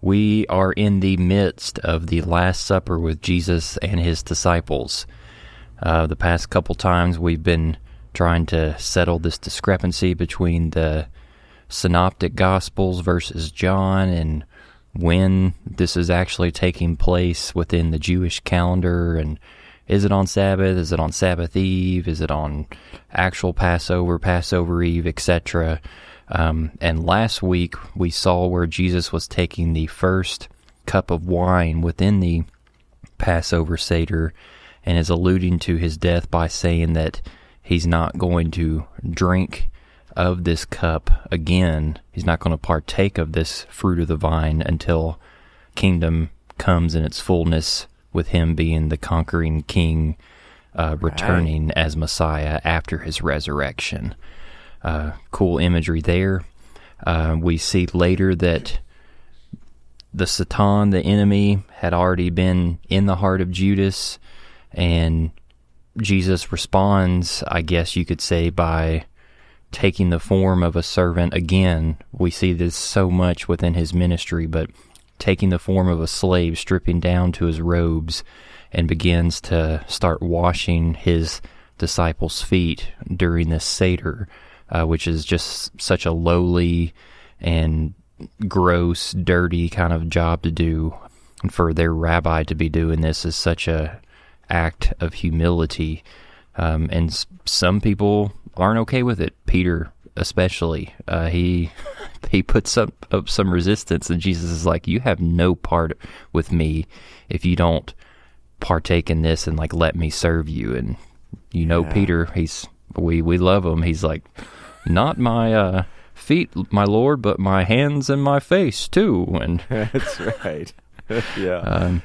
We are in the midst of the Last Supper with Jesus and his disciples. Uh, the past couple times we've been trying to settle this discrepancy between the Synoptic Gospels versus John and when this is actually taking place within the Jewish calendar and is it on Sabbath? Is it on Sabbath Eve? Is it on actual Passover, Passover Eve, etc.? Um, and last week we saw where Jesus was taking the first cup of wine within the Passover Seder and is alluding to his death by saying that he's not going to drink of this cup again. He's not going to partake of this fruit of the vine until kingdom comes in its fullness with him being the conquering king uh, returning right. as Messiah after his resurrection. Uh, cool imagery there. Uh, we see later that the Satan, the enemy, had already been in the heart of Judas, and Jesus responds, I guess you could say, by taking the form of a servant again. We see this so much within his ministry, but taking the form of a slave, stripping down to his robes, and begins to start washing his disciples' feet during this Seder, uh, which is just such a lowly and gross, dirty kind of job to do. And for their rabbi to be doing this is such a act of humility. Um, and some people aren't okay with it. Peter especially. Uh, he he puts up, up some resistance, and Jesus is like, "You have no part with me if you don't partake in this and like let me serve you." And you know, yeah. Peter, he's we we love him. He's like, "Not my uh, feet, my Lord, but my hands and my face too." And that's right. yeah. Um,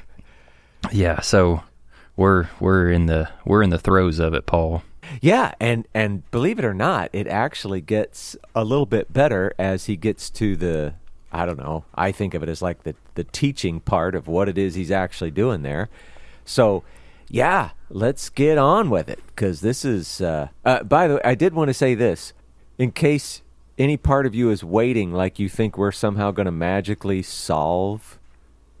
yeah. So we're we're in the we're in the throes of it, Paul. Yeah, and and believe it or not, it actually gets a little bit better as he gets to the I don't know. I think of it as like the the teaching part of what it is he's actually doing there. So, yeah, let's get on with it because this is. Uh, uh, by the way, I did want to say this in case any part of you is waiting, like you think we're somehow going to magically solve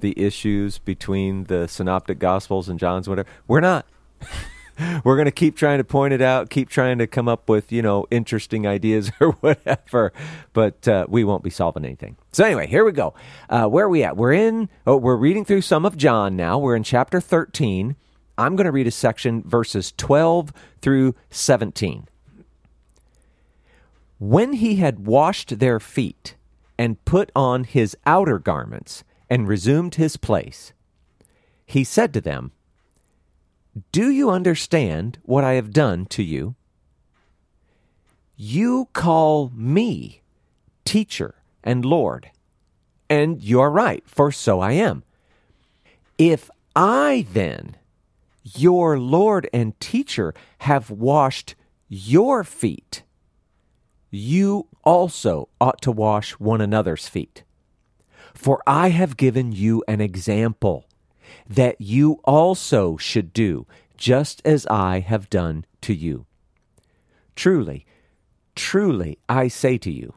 the issues between the Synoptic Gospels and John's whatever. We're not. we're going to keep trying to point it out, keep trying to come up with, you know, interesting ideas or whatever, but uh, we won't be solving anything. So anyway, here we go. Uh, where are we at? We're in, oh, we're reading through some of John now. We're in chapter 13. I'm going to read a section, verses 12 through 17. When he had washed their feet and put on his outer garments and resumed his place, he said to them, do you understand what I have done to you? You call me teacher and Lord, and you are right, for so I am. If I then, your Lord and teacher, have washed your feet, you also ought to wash one another's feet. For I have given you an example that you also should do, just as I have done to you. Truly, truly, I say to you,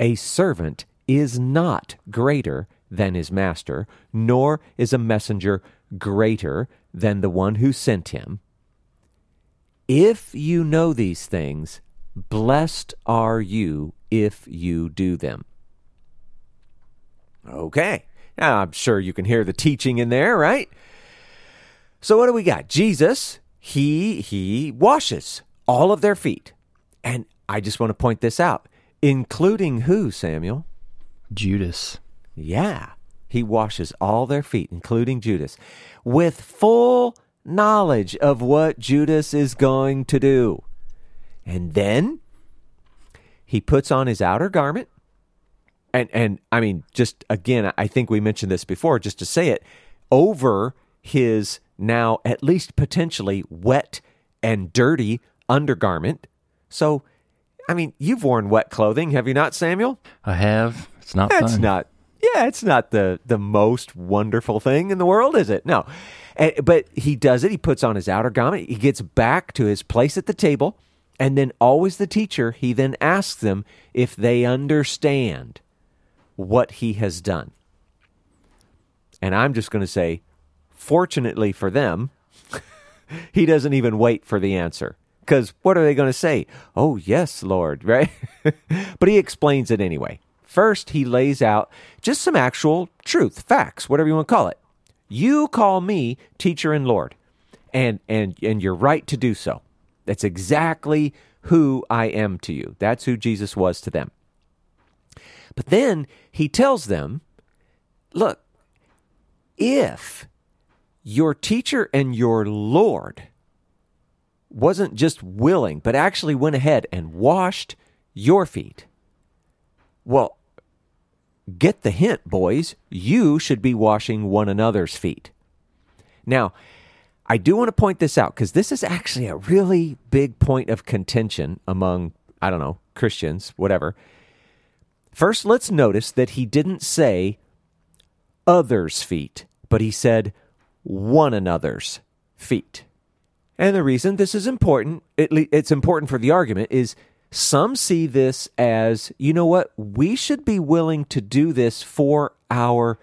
a servant is not greater than his master, nor is a messenger greater than the one who sent him. If you know these things, blessed are you if you do them. Okay. Now, I'm sure you can hear the teaching in there, right? So what do we got? Jesus, he he washes all of their feet. And I just want to point this out, including who, Samuel? Judas. Yeah. He washes all their feet, including Judas, with full knowledge of what Judas is going to do. And then he puts on his outer garment And and I mean, just again, I think we mentioned this before, just to say it, over his now at least potentially wet and dirty undergarment. So, I mean, you've worn wet clothing, have you not, Samuel? I have. It's not That's fun. not. Yeah, it's not the the most wonderful thing in the world, is it? No. And, but he does it. He puts on his outer garment. He gets back to his place at the table, and then always the teacher. He then asks them if they understand what he has done. And I'm just going to say, fortunately for them, he doesn't even wait for the answer. Because what are they going to say? Oh, yes, Lord, right? but he explains it anyway. First, he lays out just some actual truth, facts, whatever you want to call it. You call me teacher and Lord, and and and you're right to do so. That's exactly who I am to you. That's who Jesus was to them. But then he tells them, look, if your teacher and your Lord wasn't just willing, but actually went ahead and washed your feet, well, get the hint, boys. You should be washing one another's feet. Now, I do want to point this out because this is actually a really big point of contention among, I don't know, Christians, whatever. First, let's notice that he didn't say others' feet, but he said one another's feet. And the reason this is important, it's important for the argument, is some see this as, you know what, we should be willing to do this for our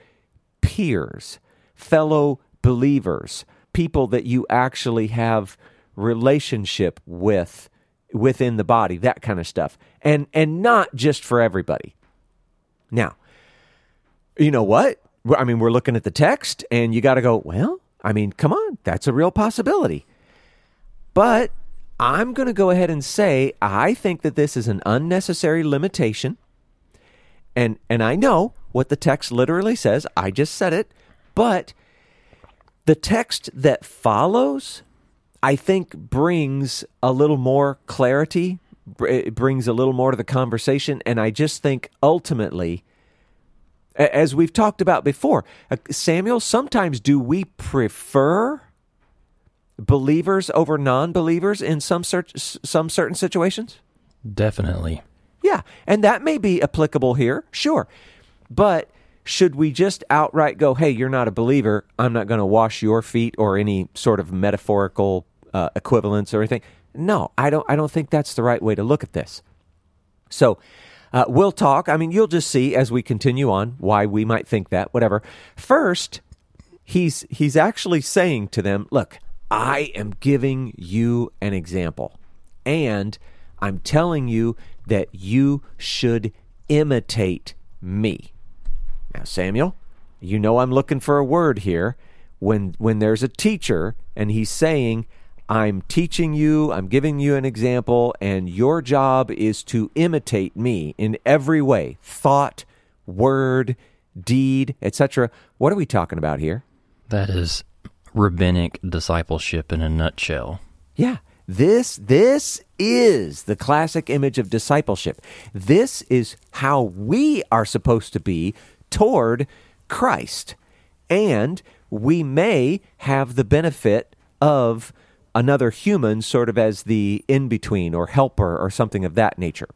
peers, fellow believers, people that you actually have relationship with within the body, that kind of stuff. And and not just for everybody. Now, you know what? I mean, we're looking at the text and you got to go, well, I mean, come on, that's a real possibility. But I'm going to go ahead and say I think that this is an unnecessary limitation. And and I know what the text literally says. I just said it, but the text that follows I think brings a little more clarity, it brings a little more to the conversation and I just think ultimately as we've talked about before, uh, Samuel, sometimes do we prefer believers over non-believers in some cert- some certain situations? Definitely. Yeah, and that may be applicable here, sure. But should we just outright go, "Hey, you're not a believer. I'm not going to wash your feet," or any sort of metaphorical uh, equivalence or anything? No, I don't. I don't think that's the right way to look at this. So, uh, we'll talk. I mean, you'll just see as we continue on why we might think that. Whatever. First, he's he's actually saying to them, "Look, I am giving you an example. And I'm telling you that you should imitate me. Now, Samuel, you know I'm looking for a word here. When, when there's a teacher and he's saying, I'm teaching you, I'm giving you an example, and your job is to imitate me in every way thought, word, deed, etc. What are we talking about here? That is rabbinic discipleship in a nutshell. Yeah. This this is the classic image of discipleship. This is how we are supposed to be toward Christ. And we may have the benefit of another human sort of as the in between or helper or something of that nature.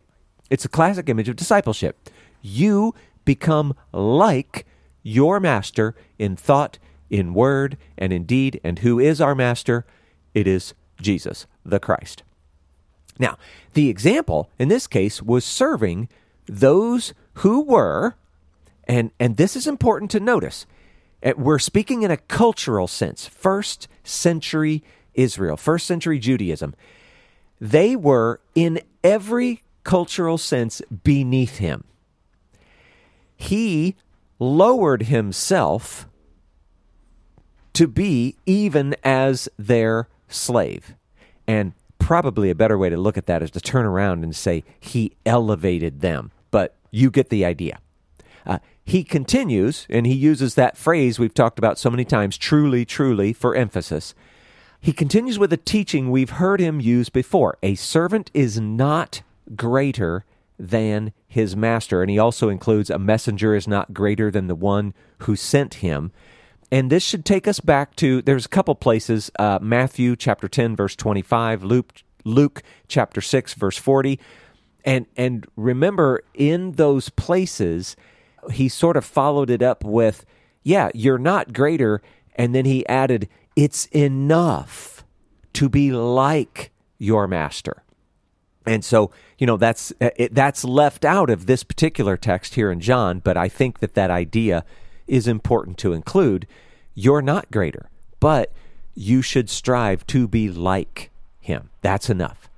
It's a classic image of discipleship. You become like your master in thought, in word and in deed. And who is our master? It is Jesus, the Christ. Now, the example in this case was serving those who were, and, and this is important to notice, eh, we're speaking in a cultural sense, first century Israel, first century Judaism. They were, in every cultural sense, beneath him. He lowered himself to be even as their slave. And probably a better way to look at that is to turn around and say he elevated them. But you get the idea. Uh, he continues, and he uses that phrase we've talked about so many times truly, truly, for emphasis. He continues with a teaching we've heard him use before a servant is not greater than his master. And he also includes a messenger is not greater than the one who sent him. And this should take us back to there's a couple places uh, Matthew chapter 10, verse 25, Luke, Luke chapter 6, verse 40. And, and remember, in those places, he sort of followed it up with, Yeah, you're not greater. And then he added, It's enough to be like your master. And so, you know, that's it, that's left out of this particular text here in John, but I think that that idea is important to include. You're not greater, but you should strive to be like him. That's enough.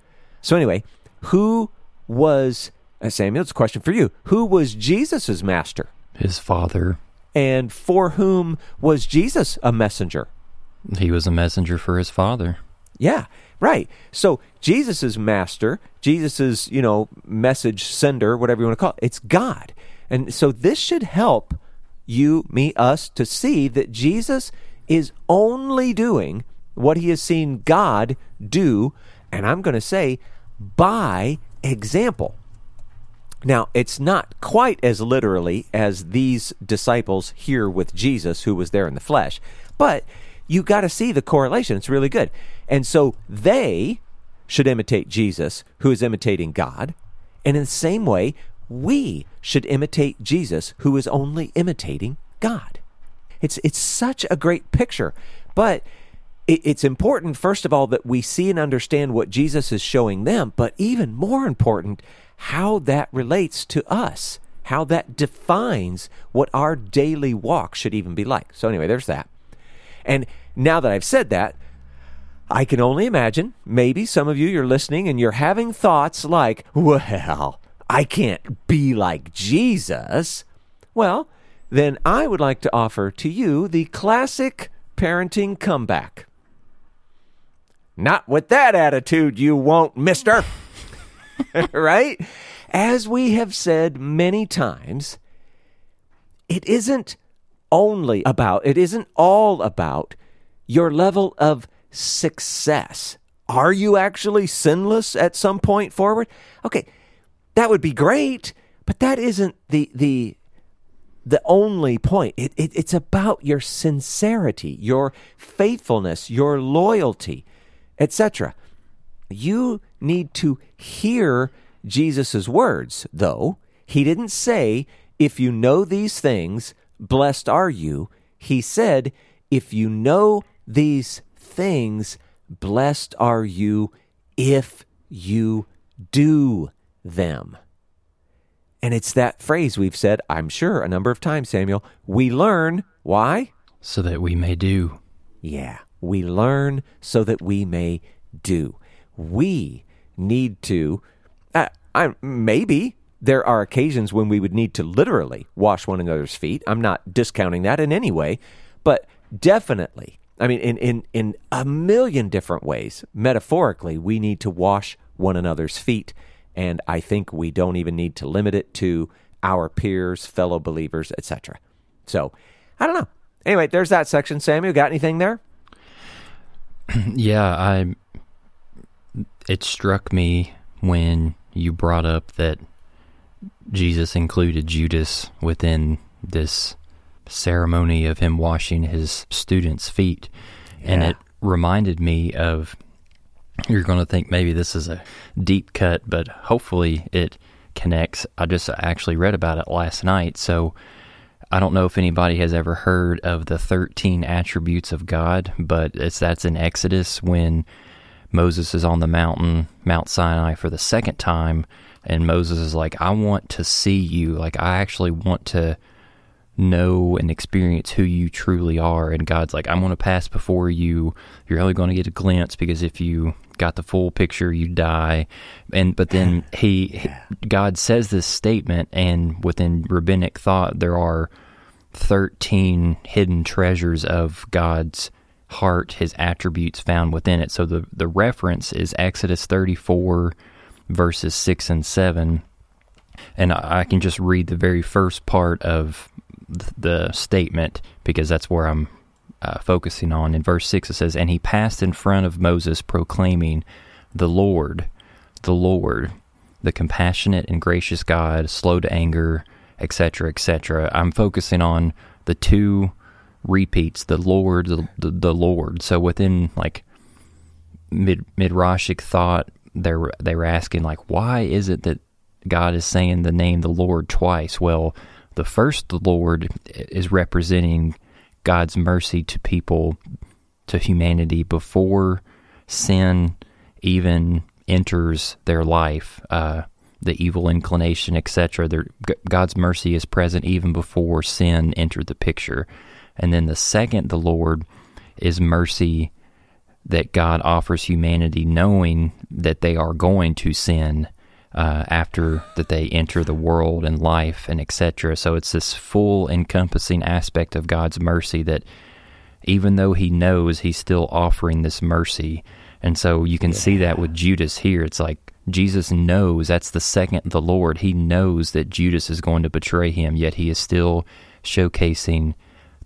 So anyway, who was uh, Samuel? It's a question for you. Who was Jesus's master? His father. And for whom was Jesus a messenger? He was a messenger for his father. Yeah, right. So Jesus' master, Jesus' you know message sender, whatever you want to call it, it's God. And so this should help you, me, us to see that Jesus is only doing what he has seen God do, and I'm going to say by example. Now, it's not quite as literally as these disciples here with Jesus, who was there in the flesh, but you got to see the correlation. It's really good. And so they should imitate Jesus, who is imitating God. And in the same way, we should imitate Jesus, who is only imitating God. It's, it's such a great picture. But it, it's important, first of all, that we see and understand what Jesus is showing them, but even more important, how that relates to us, how that defines what our daily walk should even be like. So, anyway, there's that. And now that I've said that, I can only imagine maybe some of you you're listening and you're having thoughts like, well, I can't be like Jesus. Well, then I would like to offer to you the classic parenting comeback. Not with that attitude, you won't, mister. right? As we have said many times, it isn't only about, it isn't all about your level of success. Are you actually sinless at some point forward? Okay, that would be great, but that isn't the the the only point. It, it, it's about your sincerity, your faithfulness, your loyalty, etc. You need to hear Jesus' words, though. He didn't say, if you know these things, blessed are you. He said, if you know these things, blessed are you if you do them. And it's that phrase we've said, I'm sure, a number of times, Samuel. We learn. Why? So that we may do. Yeah. We learn so that we may do. We need to, uh, I, maybe there are occasions when we would need to literally wash one another's feet. I'm not discounting that in any way, but definitely, I mean, in, in, in a million different ways, metaphorically, we need to wash one another's feet. And I think we don't even need to limit it to our peers, fellow believers, etc. So, I don't know. Anyway, there's that section. Samuel, got anything there? yeah, I. It struck me when you brought up that Jesus included Judas within this ceremony of him washing his students' feet. Yeah. And it reminded me of you're going to think maybe this is a deep cut, but hopefully it connects. I just actually read about it last night. So I don't know if anybody has ever heard of the 13 attributes of God, but it's that's in Exodus when Moses is on the mountain, Mount Sinai for the second time and Moses is like, I want to see you. Like, I actually want to know and experience who you truly are. And God's like, I'm going to pass before you. You're only going to get a glimpse because if you got the full picture, you die. And but then he. God says this statement, and within rabbinic thought, there are 13 hidden treasures of God's heart, His attributes found within it. So the the reference is Exodus 34 verses 6 and 7. And I can just read the very first part of the statement because that's where I'm uh, focusing on. In verse 6, it says, And he passed in front of Moses, proclaiming, The Lord, the Lord, the compassionate and gracious God, slow to anger, etc., etc. I'm focusing on the two repeats, the Lord, the, the, the Lord. So within like mid midrashic thought, they were they were asking like, why is it that God is saying the name the Lord twice? Well, the first the Lord is representing God's mercy to people, to humanity before sin even enters their life. Uh, the evil inclination, etc. God's mercy is present even before sin entered the picture. And then the second, the Lord, is mercy that God offers humanity, knowing that they are going to sin uh, after that they enter the world and life and etc. So it's this full encompassing aspect of God's mercy that even though He knows, He's still offering this mercy. And so you can yeah. see that with Judas here. It's like Jesus knows that's the second the Lord. He knows that Judas is going to betray him, yet he is still showcasing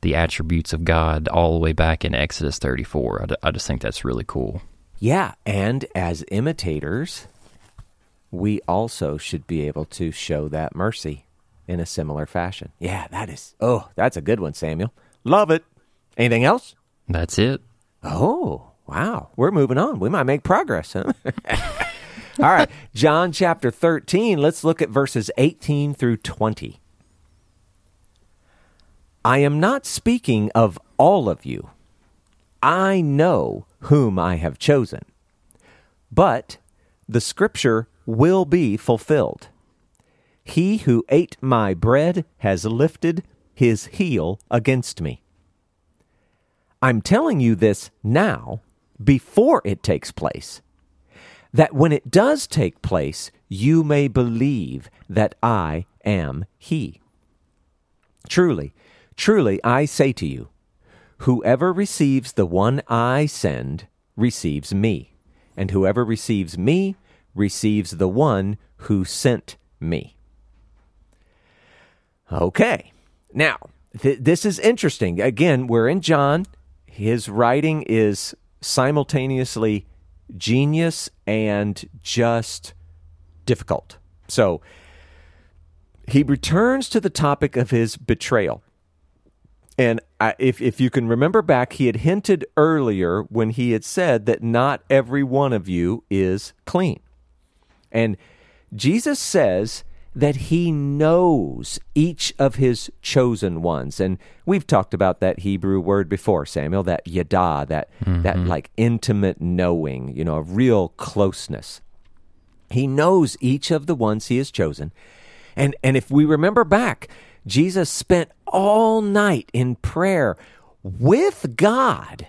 the attributes of God all the way back in Exodus 34. I, just think that's really cool. Yeah, and as imitators, we also should be able to show that mercy in a similar fashion. Yeah, that is, oh, that's a good one, Samuel. Love it. Anything else? That's it. Oh, wow. We're moving on. We might make progress, huh? All right, John chapter 13. Let's look at verses 18 through 20. I am not speaking of all of you. I know whom I have chosen. But the scripture will be fulfilled. He who ate my bread has lifted his heel against me. I'm telling you this now before it takes place that when it does take place, you may believe that I am He. Truly, truly, I say to you, whoever receives the one I send receives me, and whoever receives me receives the one who sent me. Okay, now, th- this is interesting. Again, we're in John. His writing is simultaneously genius and just difficult. So he returns to the topic of his betrayal. And I, if, if you can remember back, he had hinted earlier when he had said that not every one of you is clean. And Jesus says that he knows each of his chosen ones. And we've talked about that Hebrew word before, Samuel, that yada, that mm-hmm. that like intimate knowing, you know, a real closeness. He knows each of the ones he has chosen. And and if we remember back, Jesus spent all night in prayer with God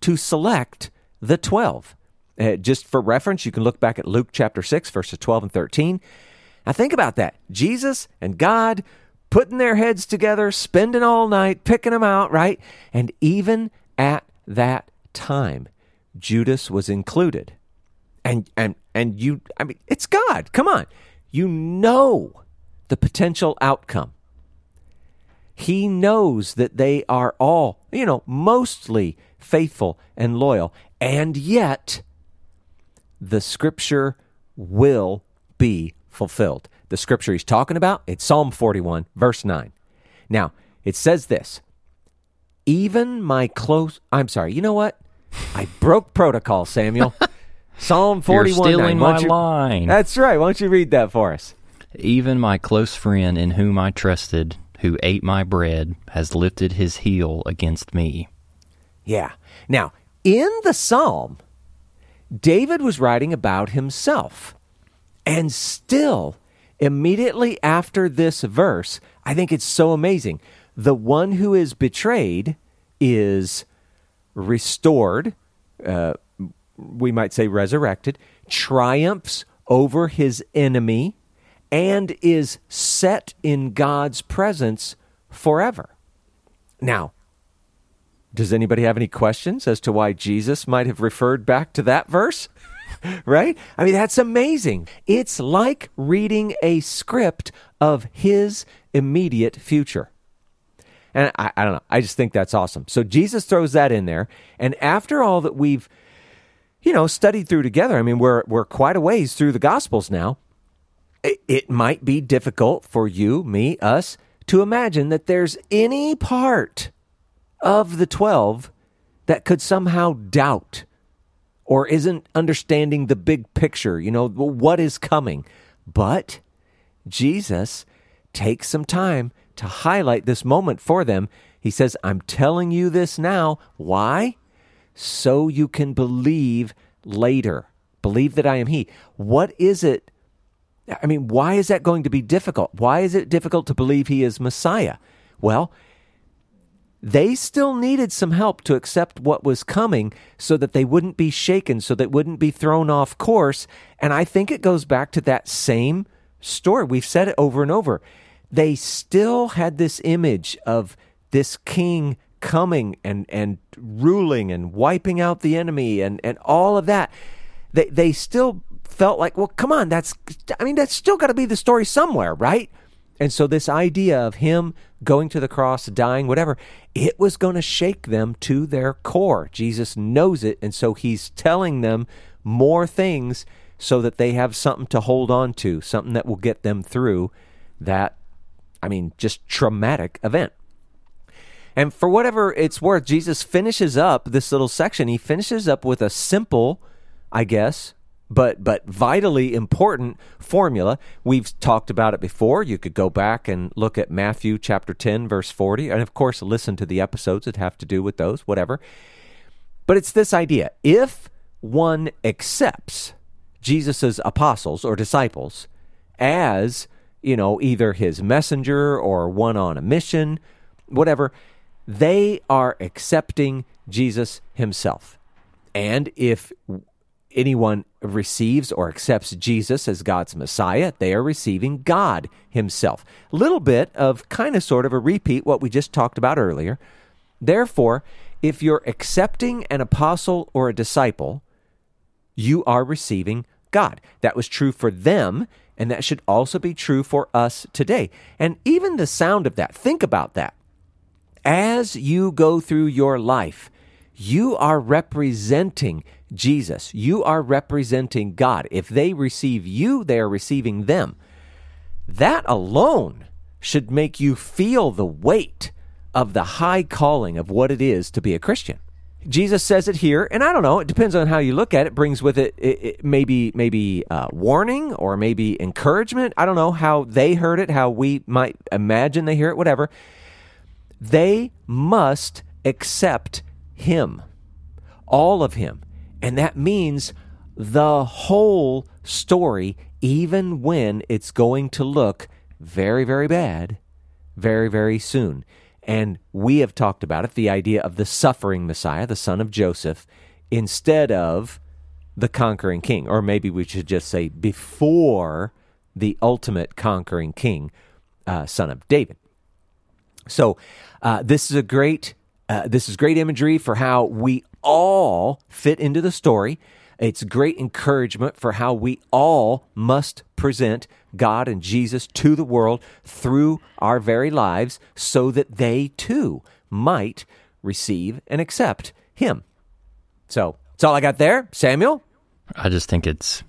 to select the 12. Uh, just for reference, you can look back at Luke chapter 6, verses 12 and 13. Now think about that. Jesus and God putting their heads together, spending all night, picking them out, right? And even at that time, Judas was included. And and and you I mean it's God. Come on. You know the potential outcome. He knows that they are all, you know, mostly faithful and loyal. And yet the scripture will be fulfilled. The scripture he's talking about, it's Psalm 41, verse 9. Now, it says this Even my close, I'm sorry, you know what? I broke protocol, Samuel. Psalm 41. You're stealing 9. my you, line. That's right. Why don't you read that for us? Even my close friend in whom I trusted, who ate my bread, has lifted his heel against me. Yeah. Now, in the psalm, David was writing about himself. And still, immediately after this verse, I think it's so amazing. The one who is betrayed is restored, uh, we might say resurrected, triumphs over his enemy, and is set in God's presence forever. Now, does anybody have any questions as to why Jesus might have referred back to that verse? right? I mean, that's amazing. It's like reading a script of his immediate future. And I, I, don't know. I just think that's awesome. So Jesus throws that in there. And after all that we've you know, studied through together. I mean, we're we're quite a ways through the Gospels now. It, might be difficult for you, me, us to imagine that there's any part of the 12 that could somehow doubt or isn't understanding the big picture, you know, what is coming. But Jesus takes some time to highlight this moment for them. He says, I'm telling you this now. Why? So you can believe later. Believe that I am He. What is it? I mean, why is that going to be difficult? Why is it difficult to believe He is Messiah? Well, they still needed some help to accept what was coming so that they wouldn't be shaken, so they wouldn't be thrown off course. And I think it goes back to that same story. We've said it over and over. They still had this image of this king coming and, and ruling and wiping out the enemy and, and all of that. They, they still felt like, well, come on, that's, I mean, that's still got to be the story somewhere, right? And so, this idea of him going to the cross, dying, whatever, it was going to shake them to their core. Jesus knows it. And so, he's telling them more things so that they have something to hold on to, something that will get them through that, I mean, just traumatic event. And for whatever it's worth, Jesus finishes up this little section. He finishes up with a simple, I guess, but but vitally important formula. We've talked about it before. You could go back and look at Matthew chapter 10 verse 40 and of course listen to the episodes that have to do with those, whatever. But it's this idea. If one accepts Jesus's apostles or disciples as, you know, either his messenger or one on a mission, whatever, they are accepting Jesus himself. And if anyone receives or accepts Jesus as God's Messiah, they are receiving God Himself. Little bit of kind of sort of a repeat what we just talked about earlier. Therefore, if you're accepting an apostle or a disciple, you are receiving God. That was true for them, and that should also be true for us today. And even the sound of that, think about that. As you go through your life, you are representing Jesus. You are representing God. If they receive you, they are receiving them. That alone should make you feel the weight of the high calling of what it is to be a Christian. Jesus says it here, and I don't know. It depends on how you look at it. Brings with it, it, it maybe maybe uh, warning or maybe encouragement. I don't know how they heard it, how we might imagine they hear it. Whatever. They must accept Him, all of Him. And that means the whole story, even when it's going to look very, very bad, very, very soon. And we have talked about it the idea of the suffering Messiah, the son of Joseph, instead of the conquering king. Or maybe we should just say before the ultimate conquering king, uh, son of David. So uh, this is a great. Uh, this is great imagery for how we all fit into the story. It's great encouragement for how we all must present God and Jesus to the world through our very lives so that they too might receive and accept Him. So that's all I got there. Samuel? I just think it's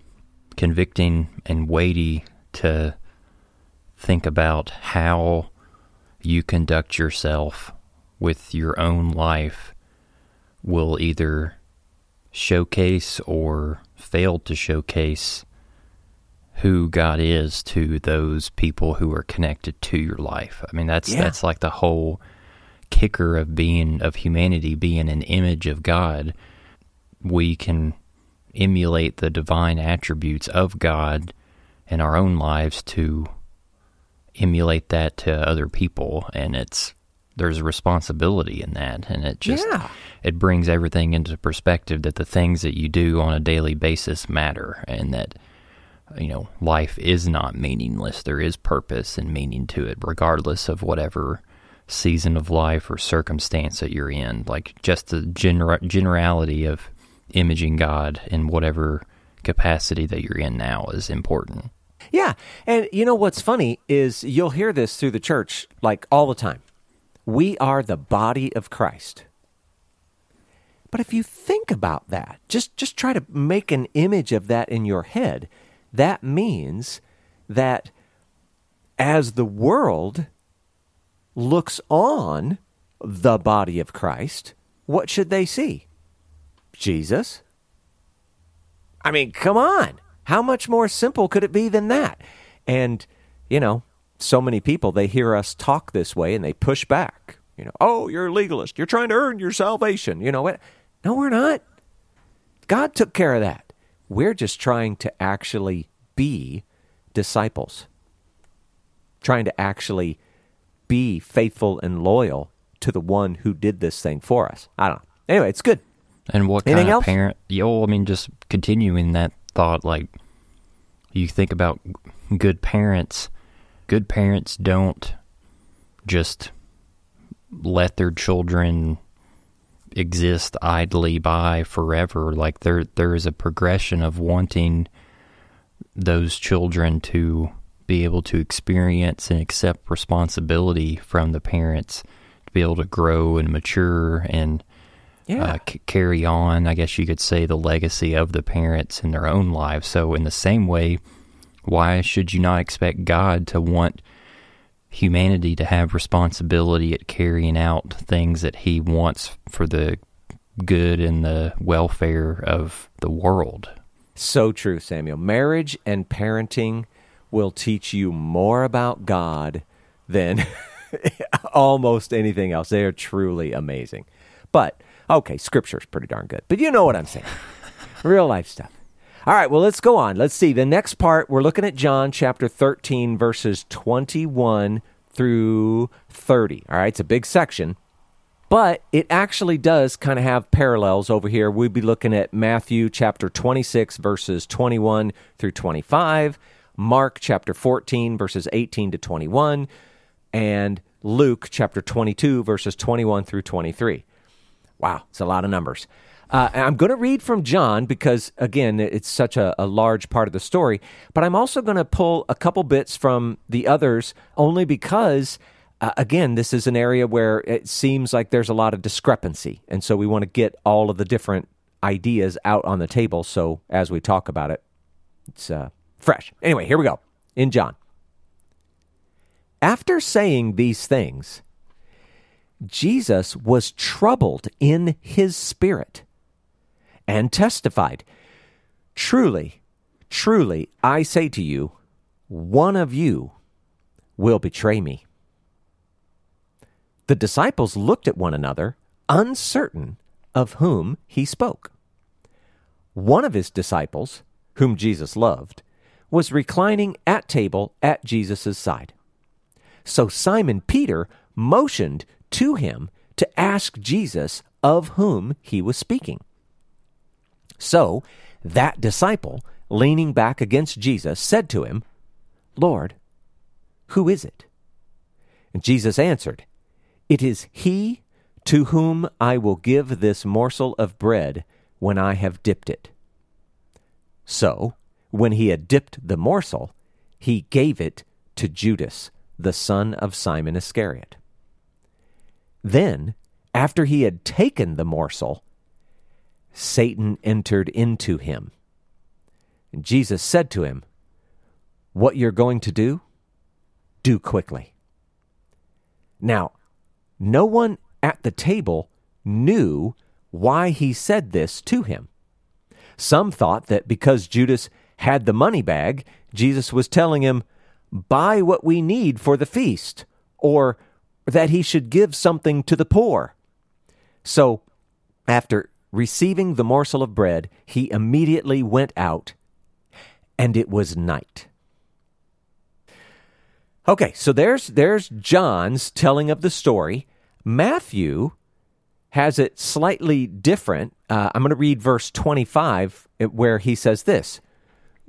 convicting and weighty to think about how you conduct yourself with your own life will either showcase or fail to showcase who God is to those people who are connected to your life. I mean that's yeah. that's like the whole kicker of being of humanity being an image of God. We can emulate the divine attributes of God in our own lives to emulate that to other people and it's there's a responsibility in that and it just yeah. it brings everything into perspective that the things that you do on a daily basis matter and that you know life is not meaningless. There is purpose and meaning to it regardless of whatever season of life or circumstance that you're in. Like just the gener- generality of imaging god in whatever capacity that you're in now is important. Yeah and you know what's funny is you'll hear this through the church like all the time we are the body of Christ. But if you think about that, just just try to make an image of that in your head. That means that as the world looks on the body of Christ, what should they see? Jesus. I mean, come on. How much more simple could it be than that? And, you know, so many people, they hear us talk this way and they push back. You know, oh, you're a legalist. You're trying to earn your salvation. You know what? No, we're not. God took care of that. We're just trying to actually be disciples, trying to actually be faithful and loyal to the one who did this thing for us. I don't know. Anyway, it's good. And what Anything kind of else? parent? Yo, I mean, just continuing that thought, like you think about good parents. Good parents don't just let their children exist idly by forever. Like there, there is a progression of wanting those children to be able to experience and accept responsibility from the parents, to be able to grow and mature and Yeah. uh, c- carry on, I guess you could say, the legacy of the parents in their own lives. So, in the same way, why should you not expect God to want humanity to have responsibility at carrying out things that He wants for the good and the welfare of the world? So true, Samuel. Marriage and parenting will teach you more about God than almost anything else. They are truly amazing. But, okay, scripture is pretty darn good. But you know what I'm saying. Real life stuff. All right, well, let's go on. Let's see. The next part, we're looking at John chapter 13, verses 21 through 30. All right, it's a big section. But it actually does kind of have parallels over here. We'd be looking at Matthew chapter 26, verses 21 through 25, Mark chapter 14, verses 18 to 21, and Luke chapter 22, verses 21 through 23. Wow, it's a lot of numbers. Uh, I'm going to read from John because, again, it's such a, a large part of the story. But I'm also going to pull a couple bits from the others only because, uh, again, this is an area where it seems like there's a lot of discrepancy. And so we want to get all of the different ideas out on the table. So as we talk about it, it's uh, fresh. Anyway, here we go in John. After saying these things, Jesus was troubled in his spirit and testified, Truly, truly, I say to you, one of you will betray me. The disciples looked at one another, uncertain of whom he spoke. One of his disciples, whom Jesus loved, was reclining at table at Jesus' side. So Simon Peter motioned to him to ask Jesus of whom he was speaking. So that disciple, leaning back against Jesus, said to him, Lord, who is it? And Jesus answered, It is he to whom I will give this morsel of bread when I have dipped it. So, when he had dipped the morsel, he gave it to Judas, the son of Simon Iscariot. Then, after he had taken the morsel, Satan entered into him. And Jesus said to him, What you're going to do, do quickly. Now, no one at the table knew why he said this to him. Some thought that because Judas had the money bag, Jesus was telling him, Buy what we need for the feast, or that he should give something to the poor. So, after receiving the morsel of bread, he immediately went out, and it was night. Okay, so there's there's John's telling of the story. Matthew has it slightly different. Uh, I'm going to read verse 25, where he says this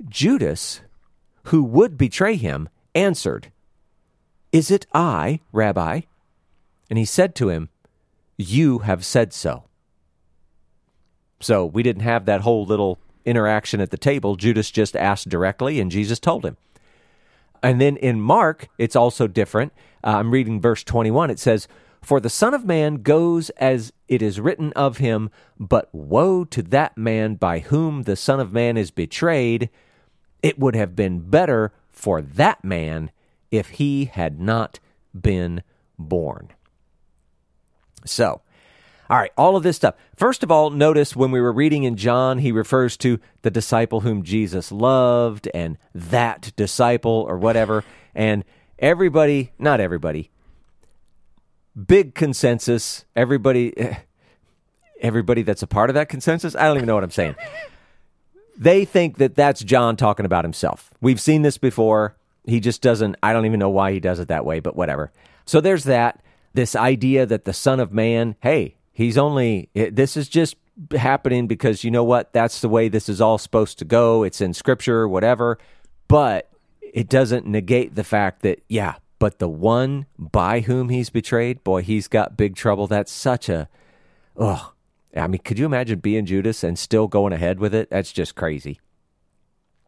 Judas, who would betray him, answered, Is it I, Rabbi? And he said to him, You have said so. So we didn't have that whole little interaction at the table. Judas just asked directly, and Jesus told him. And then in Mark, it's also different. Uh, I'm reading verse 21. It says, For the Son of Man goes as it is written of him, but woe to that man by whom the Son of Man is betrayed. It would have been better for that man if he had not been born. So, all right, all of this stuff. First of all, notice when we were reading in John, he refers to the disciple whom Jesus loved and that disciple or whatever. And everybody, not everybody, big consensus, everybody eh, everybody that's a part of that consensus, I don't even know what I'm saying. They think that that's John talking about himself. We've seen this before. He just doesn't I don't even know why he does it that way, but whatever. So there's that this idea that the son of man, hey, he's only eh, this is just happening because you know what? That's the way this is all supposed to go. It's in scripture, whatever. But it doesn't negate the fact that, yeah, but the one by whom he's betrayed, boy, he's got big trouble. That's such a, oh, I mean, could you imagine being Judas and still going ahead with it? That's just crazy.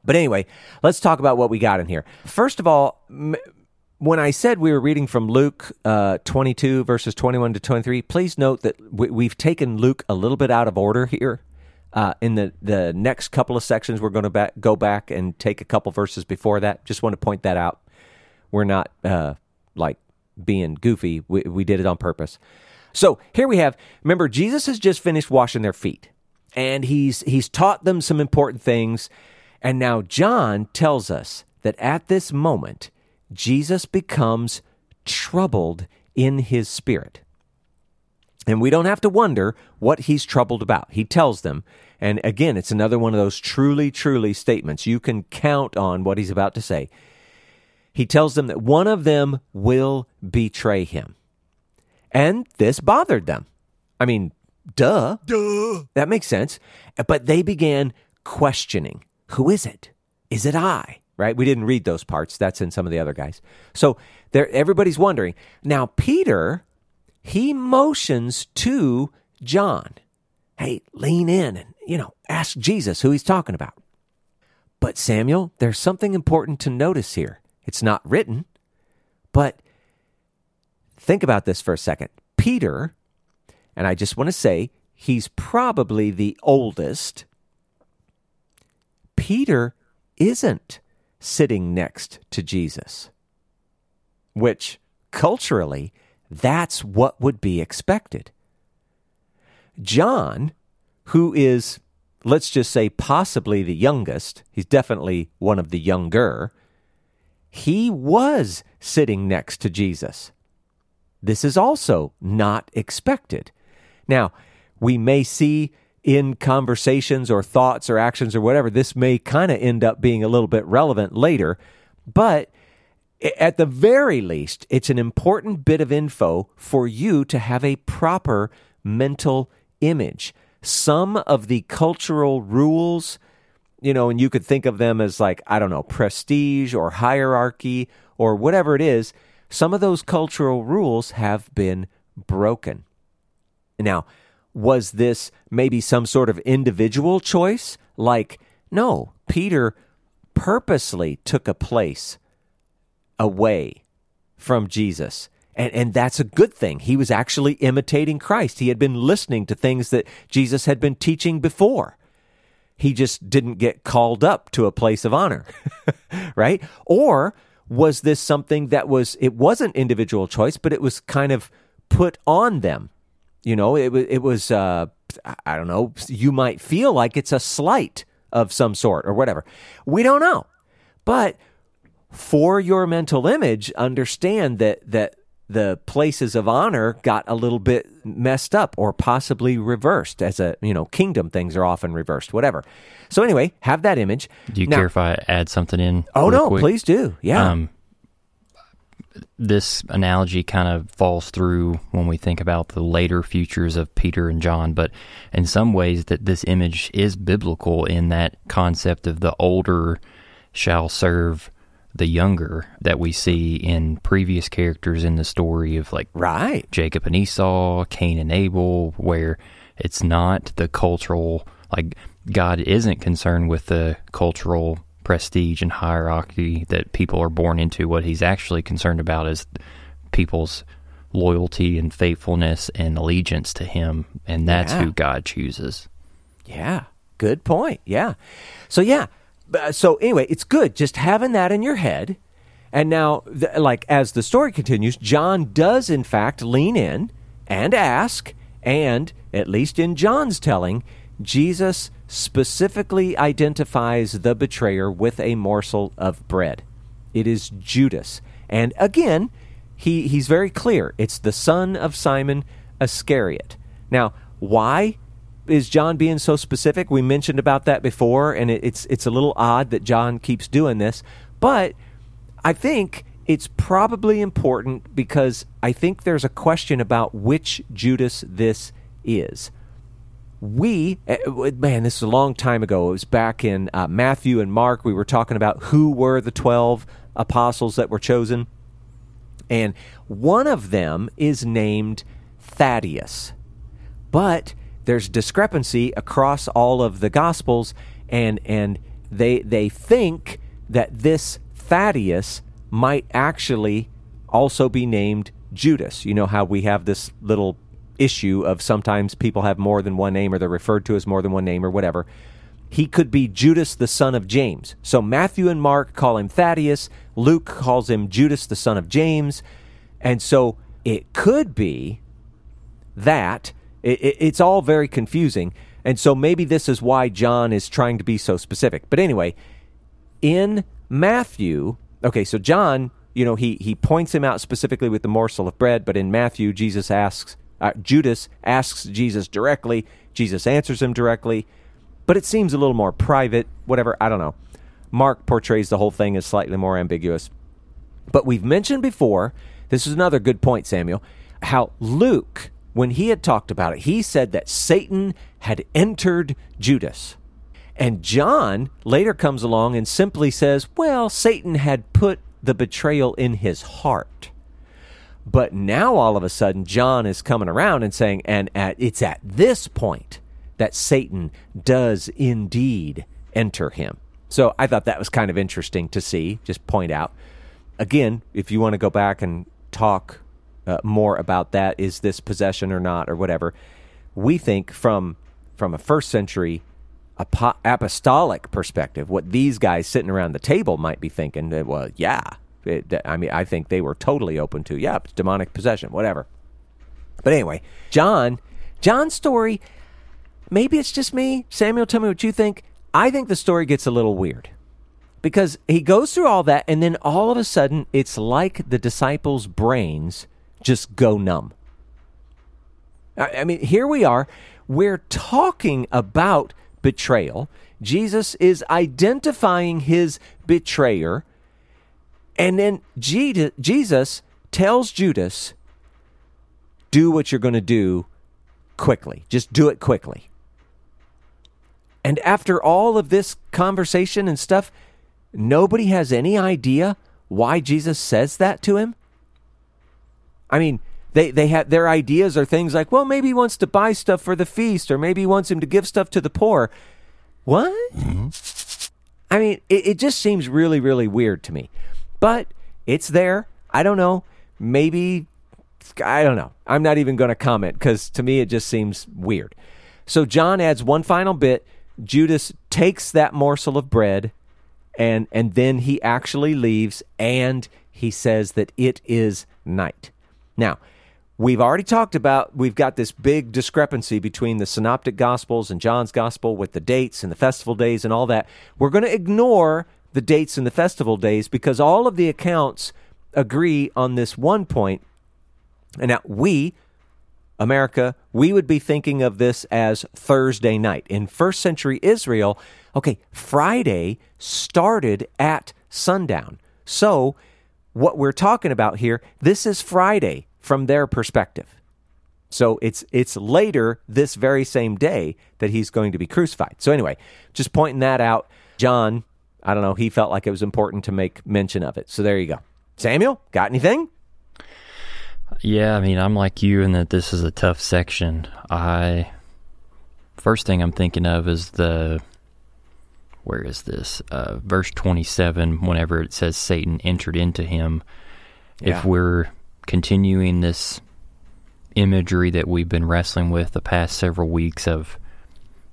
But anyway, let's talk about what we got in here. First of all, when I said we were reading from Luke uh, 22, verses 21 to 23, please note that we, have taken Luke a little bit out of order here. Uh, in the, the next couple of sections, we're going to ba- go back and take a couple verses before that. Just want to point that out. We're not uh, like being goofy, we, we did it on purpose. So here we have, remember, Jesus has just finished washing their feet, and he's, he's taught them some important things. And now John tells us that at this moment, Jesus becomes troubled in his spirit. And we don't have to wonder what he's troubled about. He tells them. And again, it's another one of those truly, truly statements. You can count on what he's about to say. He tells them that one of them will betray him. And this bothered them. I mean, duh. Duh. That makes sense. But they began questioning Who is it? Is it I? Right? We didn't read those parts. That's in some of the other guys. So there, everybody's wondering. Now, Peter, he motions to John, hey, lean in and, you know, ask Jesus who he's talking about. But Samuel, there's something important to notice here. It's not written, but think about this for a second. Peter, and I just want to say, he's probably the oldest. Peter isn't sitting next to Jesus, which culturally, that's what would be expected. John, who is, let's just say, possibly the youngest, he's definitely one of the younger, he was sitting next to Jesus. This is also not expected. Now, we may see in conversations or thoughts or actions or whatever, this may kind of end up being a little bit relevant later. But at the very least, it's an important bit of info for you to have a proper mental image. Some of the cultural rules, you know, and you could think of them as like, I don't know, prestige or hierarchy or whatever it is, some of those cultural rules have been broken. Now, was this maybe some sort of individual choice? Like, no, Peter purposely took a place away from Jesus. And, and that's a good thing. He was actually imitating Christ. He had been listening to things that Jesus had been teaching before. He just didn't get called up to a place of honor, right? Or was this something that was, it wasn't individual choice, but it was kind of put on them you know, it was it was uh, I don't know. You might feel like it's a slight of some sort or whatever. We don't know, but for your mental image, understand that that the places of honor got a little bit messed up or possibly reversed as a you know kingdom things are often reversed whatever so anyway have that image do you now, care if i add something in oh no quick? please do yeah um, this analogy kind of falls through when we think about the later futures of Peter and John, but in some ways that this image is biblical in that concept of the older shall serve the younger that we see in previous characters in the story of like right. Jacob and Esau, Cain and Abel, where it's not the cultural like God isn't concerned with the cultural prestige and hierarchy that people are born into. What he's actually concerned about is people's loyalty and faithfulness and allegiance to him and that's Yeah. who God chooses. Yeah, good point. Yeah. So yeah, uh, so anyway, it's good just having that in your head. And now, like as the story continues, John does in fact lean in and ask, and at least in John's telling, Jesus specifically identifies the betrayer with a morsel of bread. It is Judas, and again, he he's very clear. It's the son of Simon Iscariot. Now, why is John being so specific? We mentioned about that before, and it, it's it's a little odd that John keeps doing this, but I think it's probably important because I think there's a question about which Judas this is. We, eh, man, this is a long time ago. It was back in uh, Matthew and Mark. We were talking about who were the 12 apostles that were chosen. And one of them is named Thaddeus but there's discrepancy across all of the gospels and and they they think that this Thaddeus might actually also be named Judas. You know how we have this little issue of sometimes people have more than one name or they're referred to as more than one name or whatever. He could be Judas the son of James. So Matthew and Mark call him Thaddeus, Luke calls him Judas the son of James. And so it could be that it, it, it's all very confusing and so maybe this is why john is trying to be so specific but anyway in matthew okay so john you know he he points him out specifically with the morsel of bread but in matthew jesus asks uh, judas asks jesus directly jesus answers him directly but it seems a little more private whatever i don't know mark portrays the whole thing as slightly more ambiguous but we've mentioned before, this is another good point, Samuel, how Luke, when he had talked about it, he said that Satan had entered Judas. And John later comes along and simply says, well, Satan had put the betrayal in his heart. But now all of a sudden, John is coming around and saying, and at, it's at this point that Satan does indeed enter him. So I thought that was kind of interesting to see, just point out. Again, if you want to go back and talk uh, more about that, is this possession or not, or whatever, we think from from a first century apo- apostolic perspective, what these guys sitting around the table might be thinking, well, yeah, Eh, it, I mean, I think they were totally open to, yeah, demonic possession, whatever. But anyway, John, John's story, maybe it's just me. Samuel, tell me what you think. I think the story gets a little weird because he goes through all that, and then all of a sudden, it's like the disciples' brains just go numb. I I mean, here we are. We're talking about betrayal. Jesus is identifying his betrayer. And then Jesus tells Judas, do what you're going to do quickly. Just do it quickly. And after all of this conversation and stuff, nobody has any idea why Jesus says that to him. I mean, they they have their ideas are things like, well, maybe he wants to buy stuff for the feast, or maybe he wants him to give stuff to the poor. What? Mm-hmm. I mean, it, it just seems really, really weird to me. But it's there. I don't know. Maybe I don't know. I'm not even going to comment because to me it just seems weird. So John adds one final bit. Judas takes that morsel of bread and and then he actually leaves and he says that it is night. Now, we've already talked about we've got this big discrepancy between the synoptic gospels and John's gospel with the dates and the festival days and all that. We're going to ignore the dates and the festival days because all of the accounts agree on this one point. And now we America, we would be thinking of this as Thursday night. In first century Israel, okay, Friday started at sundown. So, what we're talking about here, this is Friday from their perspective. So it's it's later this very same day that he's going to be crucified. So anyway, just pointing that out. John, I don't know, he felt like it was important to make mention of it. So there you go. Samuel, got anything? Yeah, I mean, I'm like you in that this is a tough section. I first thing I'm thinking of is the where is this? Uh, verse 27 whenever it says Satan entered into him. Yeah. If we're continuing this imagery that we've been wrestling with the past several weeks of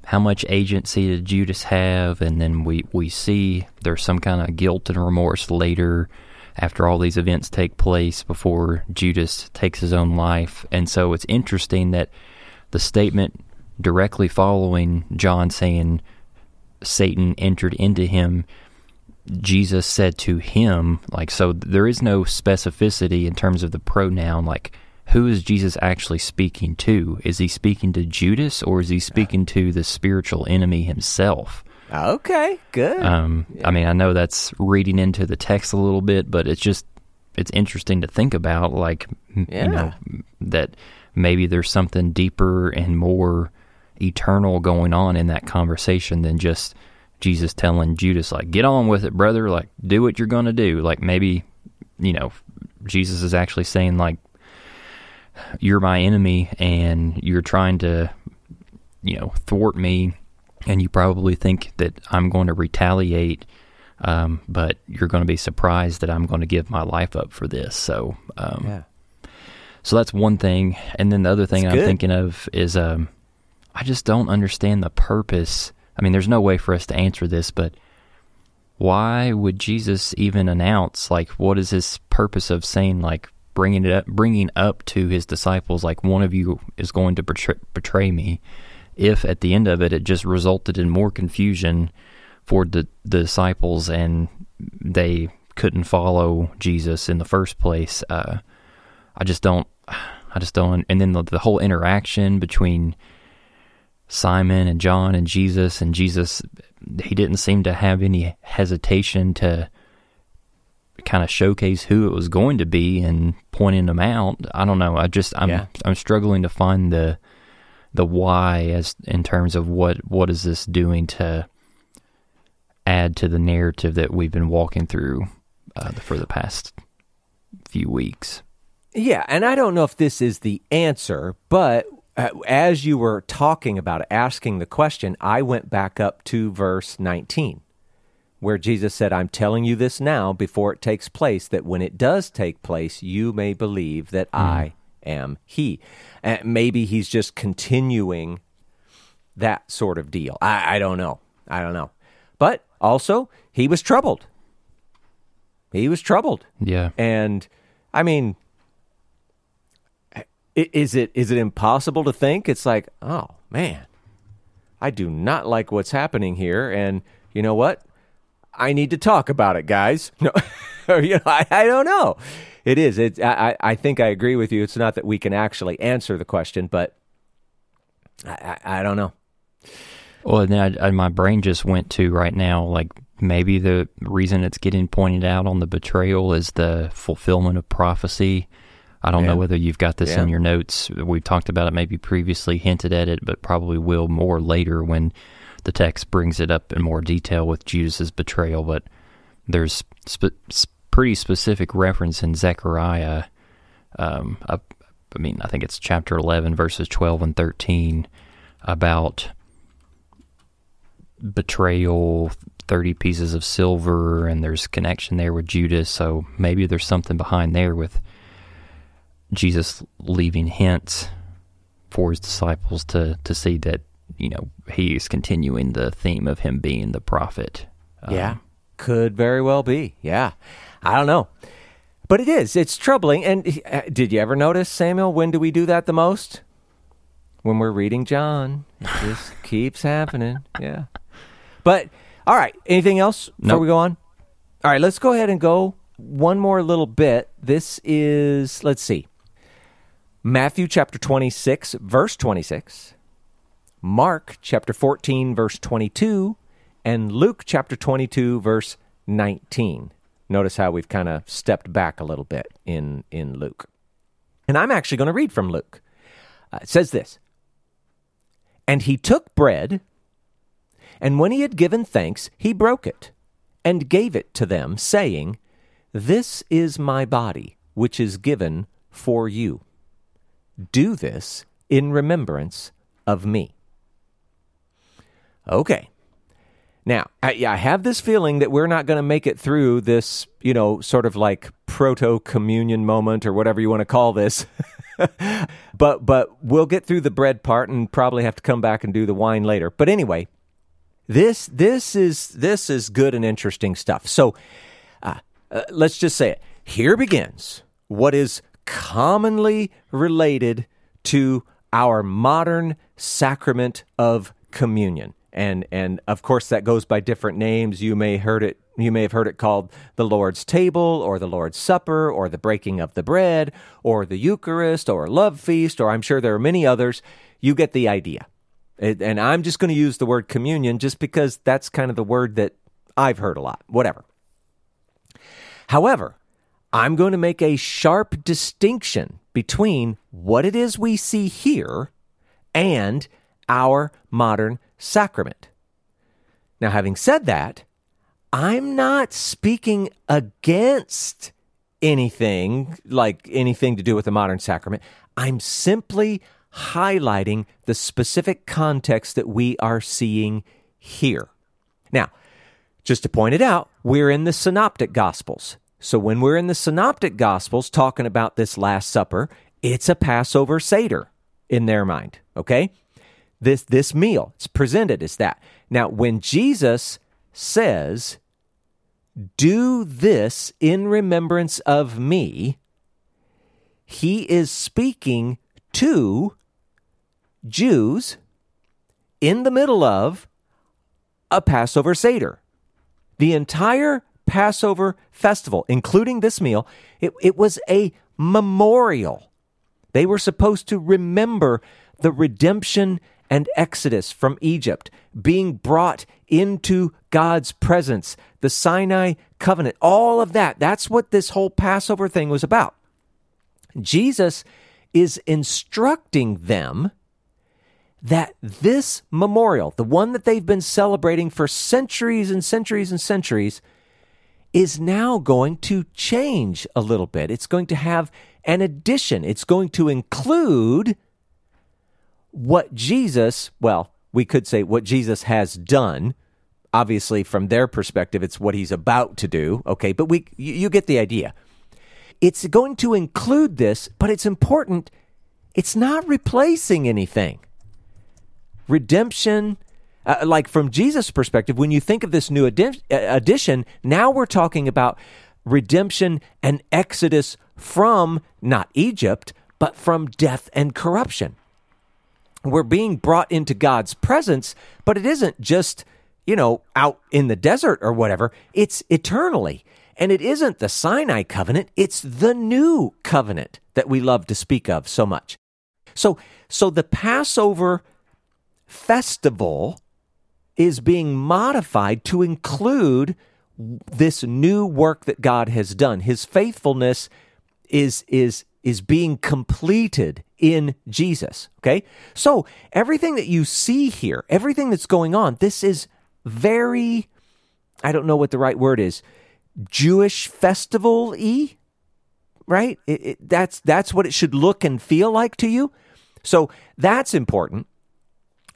how much agency did Judas have, and then we we see there's some kind of guilt and remorse later after all these events take place before Judas takes his own life, and so it's interesting that the statement directly following John saying Satan entered into him Jesus said to him, like, so there is no specificity in terms of the pronoun, like, who is Jesus actually speaking to? Is he speaking to Judas or is he speaking to the spiritual enemy himself? Okay, good. Um, yeah. I mean, I know that's reading into the text a little bit, but it's just, it's interesting to think about, like, yeah. you know, that maybe there's something deeper and more eternal going on in that conversation than just Jesus telling Judas, like, get on with it, brother. Like, do what you're going to do. Like, maybe, you know, Jesus is actually saying, like, you're my enemy and you're trying to, you know, thwart me. And you probably think that I'm going to retaliate. Um, but you're going to be surprised that I'm going to give my life up for this. So, um, yeah. so that's one thing. And then the other thing I'm thinking of is, um, I just don't understand the purpose I mean, there's no way for us to answer this, but why would Jesus even announce like what is his purpose of saying like bringing it up, bringing up to his disciples like one of you is going to betray, betray me? If at the end of it, it just resulted in more confusion for the, the disciples and they couldn't follow Jesus in the first place. Uh, I just don't. I just don't. And then the, the whole interaction between Simon and John and Jesus, and Jesus, he didn't seem to have any hesitation to kind of showcase who it was going to be and pointing them out. I don't know. I just I'm yeah. I'm struggling to find the the why as in terms of what what is this doing to add to the narrative that we've been walking through uh, for the past few weeks. Yeah, and I don't know if this is the answer, but uh, as you were talking about asking the question, I went back up to verse 19, where Jesus said, I'm telling you this now before it takes place, that when it does take place, you may believe that mm. I am He. Uh, maybe He's just continuing that sort of deal. I, I don't know. I don't know. But also, He was troubled. He was troubled. Yeah. And I mean, is it is it impossible to think? It's like, oh man, I do not like what's happening here, and you know what? I need to talk about it, guys. No, you know, I, I don't know. It is. It. I, I think I agree with you. It's not that we can actually answer the question, but I, I, I don't know. Well, now I, my brain just went to right now, like maybe the reason it's getting pointed out on the betrayal is the fulfillment of prophecy I don't yeah. know whether you've got this yeah. in your notes. We've talked about it maybe previously, hinted at it, but probably will more later when the text brings it up in more detail with Judas's betrayal. But there's sp- pretty specific reference in Zechariah. Um, I mean, I think it's chapter 11, verses 12 and 13 about betrayal, 30 pieces of silver, and there's connection there with Judas. So maybe there's something behind there with Jesus leaving hints for his disciples to to see that you know he's continuing the theme of him being the prophet. Um, yeah, could very well be. Yeah, I don't know, but it is. It's troubling. And uh, did you ever notice, Samuel? When do we do that the most? When we're reading John, it just keeps happening. Yeah, but all right. Anything else before nope. we go on? All right, let's go ahead and go one more little bit. This is let's see. Matthew chapter 26, verse 26, Mark chapter 14, verse 22, and Luke chapter 22, verse 19. Notice how we've kind of stepped back a little bit in, in Luke. And I'm actually going to read from Luke. Uh, it says this And he took bread, and when he had given thanks, he broke it and gave it to them, saying, This is my body, which is given for you. Do this in remembrance of me. Okay. Now, I, I have this feeling that we're not going to make it through this, you know, sort of like proto communion moment or whatever you want to call this but but we'll get through the bread part and probably have to come back and do the wine later. But anyway, this this is this is good and interesting stuff. So uh, uh, let's just say it. Here begins what is commonly related to our modern sacrament of communion. And and of course that goes by different names. You may heard it you may have heard it called the Lord's table or the Lord's supper or the breaking of the bread or the Eucharist or love feast or I'm sure there are many others. You get the idea. And I'm just going to use the word communion just because that's kind of the word that I've heard a lot. Whatever. However, I'm going to make a sharp distinction between what it is we see here and our modern sacrament. Now, having said that, I'm not speaking against anything like anything to do with the modern sacrament. I'm simply highlighting the specific context that we are seeing here. Now, just to point it out, we're in the Synoptic Gospels. So when we're in the Synoptic Gospels talking about this Last Supper, it's a Passover Seder in their mind, okay? This this meal, it's presented as that. Now, when Jesus says, "Do this in remembrance of me," he is speaking to Jews in the middle of a Passover Seder. The entire Passover festival, including this meal, it, it was a memorial. They were supposed to remember the redemption and exodus from Egypt, being brought into God's presence, the Sinai covenant, all of that. That's what this whole Passover thing was about. Jesus is instructing them that this memorial, the one that they've been celebrating for centuries and centuries and centuries, is now going to change a little bit. It's going to have an addition. It's going to include what Jesus, well, we could say what Jesus has done. Obviously, from their perspective, it's what he's about to do. Okay, but we you, you get the idea. It's going to include this, but it's important. It's not replacing anything. Redemption, uh, like from Jesus' perspective, when you think of this new uh, addition, now we're talking about redemption and exodus from not Egypt, but from death and corruption. We're being brought into God's presence, but it isn't just, you know, out in the desert or whatever. It's eternally. And it isn't the Sinai covenant, it's the new covenant that we love to speak of so much. So, so the Passover festival is being modified to include this new work that God has done. His faithfulness is is is being completed in Jesus, okay? So, everything that you see here, everything that's going on, this is very I don't know what the right word is. Jewish festival-y, right? It, it, that's that's what it should look and feel like to you. So, that's important.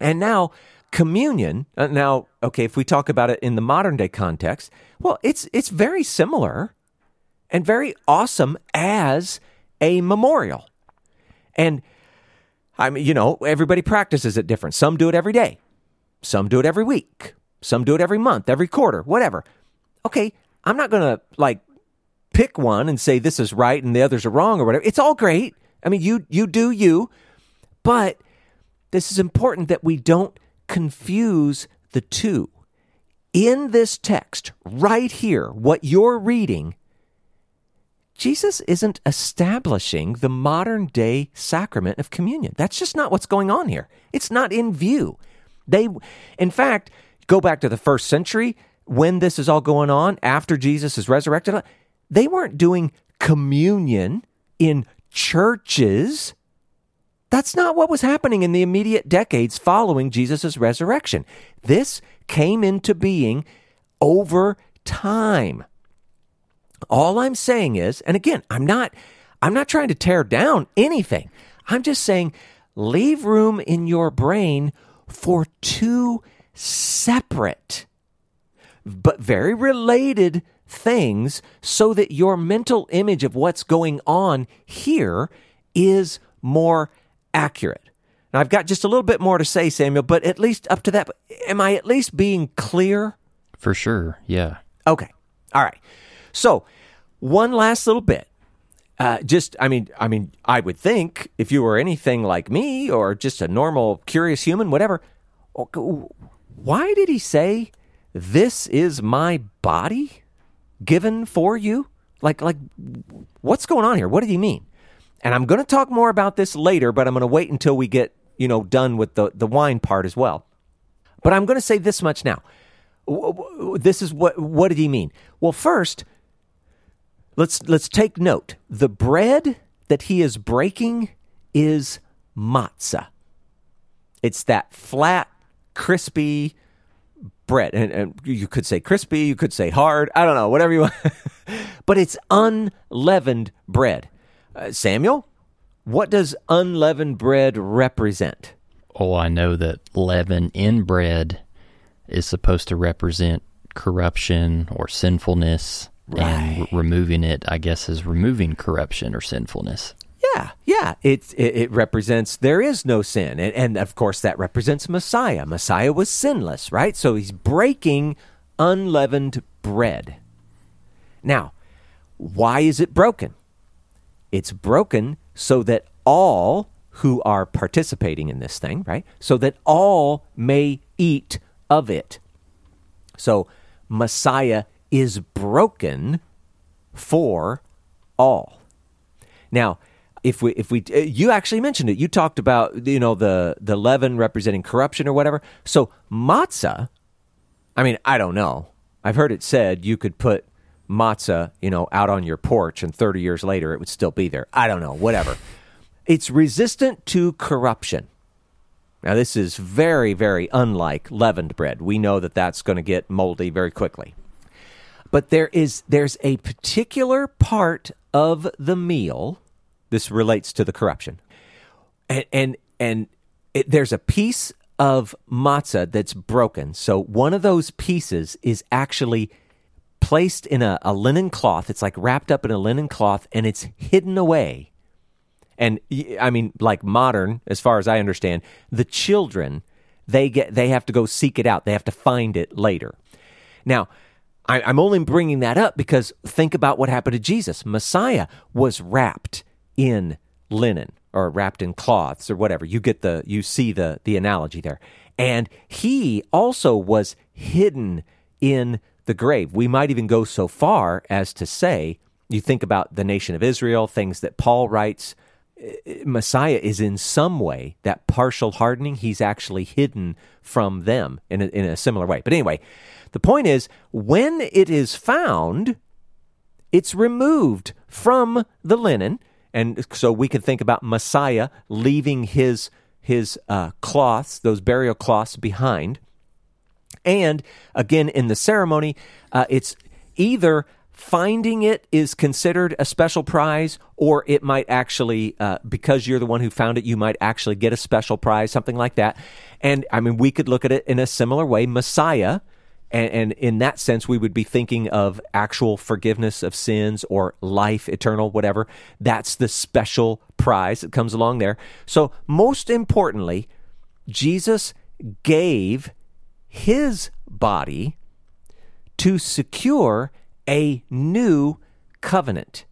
And now communion uh, now okay if we talk about it in the modern day context well it's it's very similar and very awesome as a memorial. And i mean you know everybody practices it different. Some do it every day. Some do it every week. Some do it every month every quarter whatever. Okay i'm not gonna like pick one and say this is right and the others are wrong or whatever. It's all great. I mean you you do you. But this is important that we don't confuse the two. In this text, right here, what you're reading, Jesus isn't establishing the modern day sacrament of communion. That's just not what's going on here. It's not in view. They, in fact, go back to the first century when this is all going on after Jesus is resurrected. They weren't doing communion in churches. That's not what was happening in the immediate decades following Jesus' resurrection. This came into being over time. All I'm saying is, and again, I'm not I'm not trying to tear down anything. I'm just saying leave room in your brain for two separate but very related things so that your mental image of what's going on here is more accurate? Now, I've got just a little bit more to say, Samuel, but at least up to that, am I at least being clear? For sure, yeah. Okay. All right. So, one last little bit. Uh, just, I mean, I mean, I would think if you were anything like me or just a normal, curious human, whatever, why did he say, "This is my body given for you"? Like, like, what's going on here? What did he mean? And I'm going to talk more about this later, but I'm going to wait until we get, you know, done with the the wine part as well. But I'm going to say this much now. This is what what did he mean? Well, first, let's let's take note. The bread that he is breaking is matzah. It's that flat, crispy bread. And, and, you could say crispy, you could say hard, I don't know, whatever you want. but it's unleavened bread. Uh, Samuel, what does unleavened bread represent? Oh, I know that leaven in bread is supposed to represent corruption or sinfulness. Right. And removing it, I guess, is removing corruption or sinfulness. Yeah, yeah. It, it, it represents there is no sin, and, and of course that represents Messiah. Messiah was sinless, right? So he's breaking unleavened bread. Now, why is it broken? It's broken so that all who are participating in this thing, right? So that all may eat of it. So Messiah is broken for all. Now, if we if we uh, you actually mentioned it, you talked about you know the the leaven representing corruption or whatever. So matzah, I mean, I don't know. I've heard it said you could put matzah, you know, out on your porch, and 30 years later it would still be there. I don't know. Whatever. It's resistant to corruption. Now, this is very, very unlike leavened bread. We know that that's going to get moldy very quickly. But there is there's a particular part of the meal this relates to the corruption. And and and it, there's a piece of matzah that's broken. So one of those pieces is actually placed in a, a linen cloth. It's like wrapped up in a linen cloth and it's hidden away. And I mean, like modern, as far as I understand, the children they get they have to go seek it out. They have to find it later. Now, I, I'm only bringing that up because think about what happened to Jesus. Messiah was wrapped in linen or wrapped in cloths or whatever. You get the you see the the analogy there. And he also was hidden in the grave. We might even go so far as to say, you think about the nation of Israel, things that Paul writes, Messiah is in some way that partial hardening. He's actually hidden from them in a, in a similar way. But anyway, the point is when it is found, it's removed from the linen and so we can think about Messiah leaving his his uh, cloths, those burial cloths behind. And again, in the ceremony, uh, it's either finding it is considered a special prize, or it might actually, uh, because you're the one who found it, you might actually get a special prize, something like that. And I mean, we could look at it in a similar way. Messiah and, and, in that sense, we would be thinking of actual forgiveness of sins or life eternal, whatever. That's the special prize that comes along there. So, most importantly, Jesus gave his body to secure a new covenant.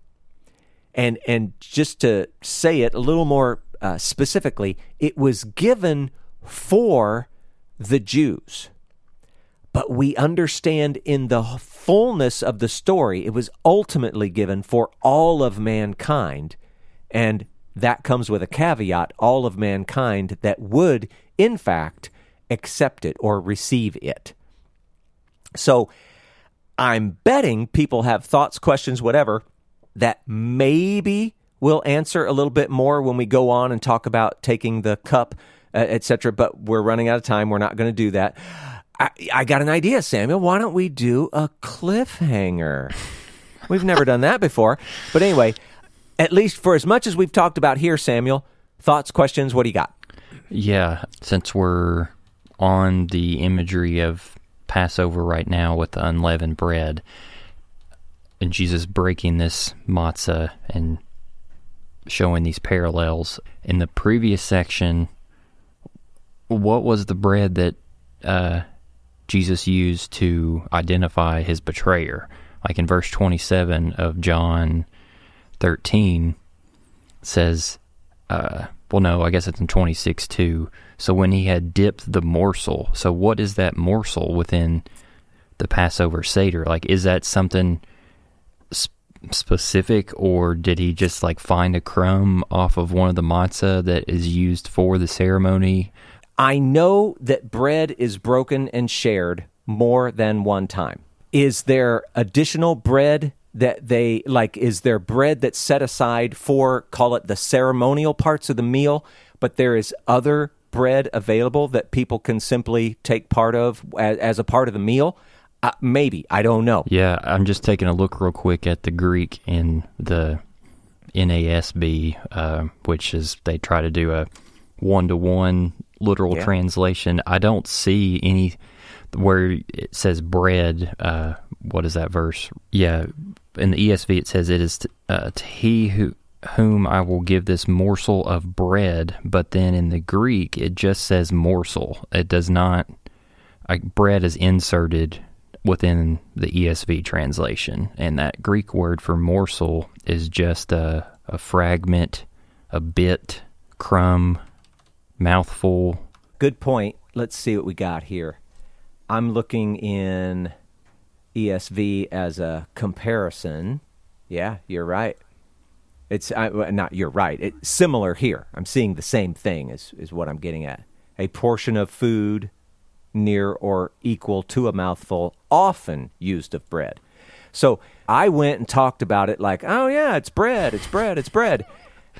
And, and just to say it a little more uh, specifically, it was given for the Jews but we understand in the fullness of the story, it was ultimately given for all of mankind. And that comes with a caveat all of mankind that would, in fact, accept it or receive it. So I'm betting people have thoughts, questions, whatever, that maybe we'll answer a little bit more when we go on and talk about taking the cup, uh, etc. But we're running out of time. We're not going to do that. I, I got an idea, Samuel. Why don't we do a cliffhanger? We've never done that before. But anyway, at least for as much as we've talked about here, Samuel, thoughts, questions, what do you got? Yeah, since we're on the imagery of Passover right now with the unleavened bread and Jesus breaking this matzah and showing these parallels. In the previous section, what was the bread that uh, Jesus used to identify his betrayer? Like in verse 27 of John 13, says, uh, well, no, I guess it's in 26 too. So when he had dipped the morsel, so what is that morsel within the Passover Seder? Like, is that something sp- specific, or did he just like find a crumb off of one of the matzah that is used for the ceremony? I know that bread is broken and shared more than one time. Is there additional bread that they like? Is there bread that's set aside for, call it the ceremonial parts of the meal, but there is other bread available that people can simply take part of as, as a part of the meal? Uh, maybe. I don't know. Yeah, I'm just taking a look real quick at the Greek in the NASB, uh, which is they try to do a one to one literal Yeah. translation. I don't see any where it says bread. Uh, what is that verse? Yeah, in the ESV it says it is uh, to he who whom I will give this morsel of bread. But then in the Greek it just says morsel. It does not. Like bread is inserted within the ESV translation, and that Greek word for morsel is just a, a fragment, a bit, crumb, mouthful. Good point. Let's see what we got here. I'm looking in ESV as a comparison. Yeah, you're right. It's I, not you're right. It's similar here. I'm seeing the same thing is is what I'm getting at. A portion of food near or equal to a mouthful, often used of bread. So I went and talked about it like, oh yeah, it's bread, it's bread, it's bread.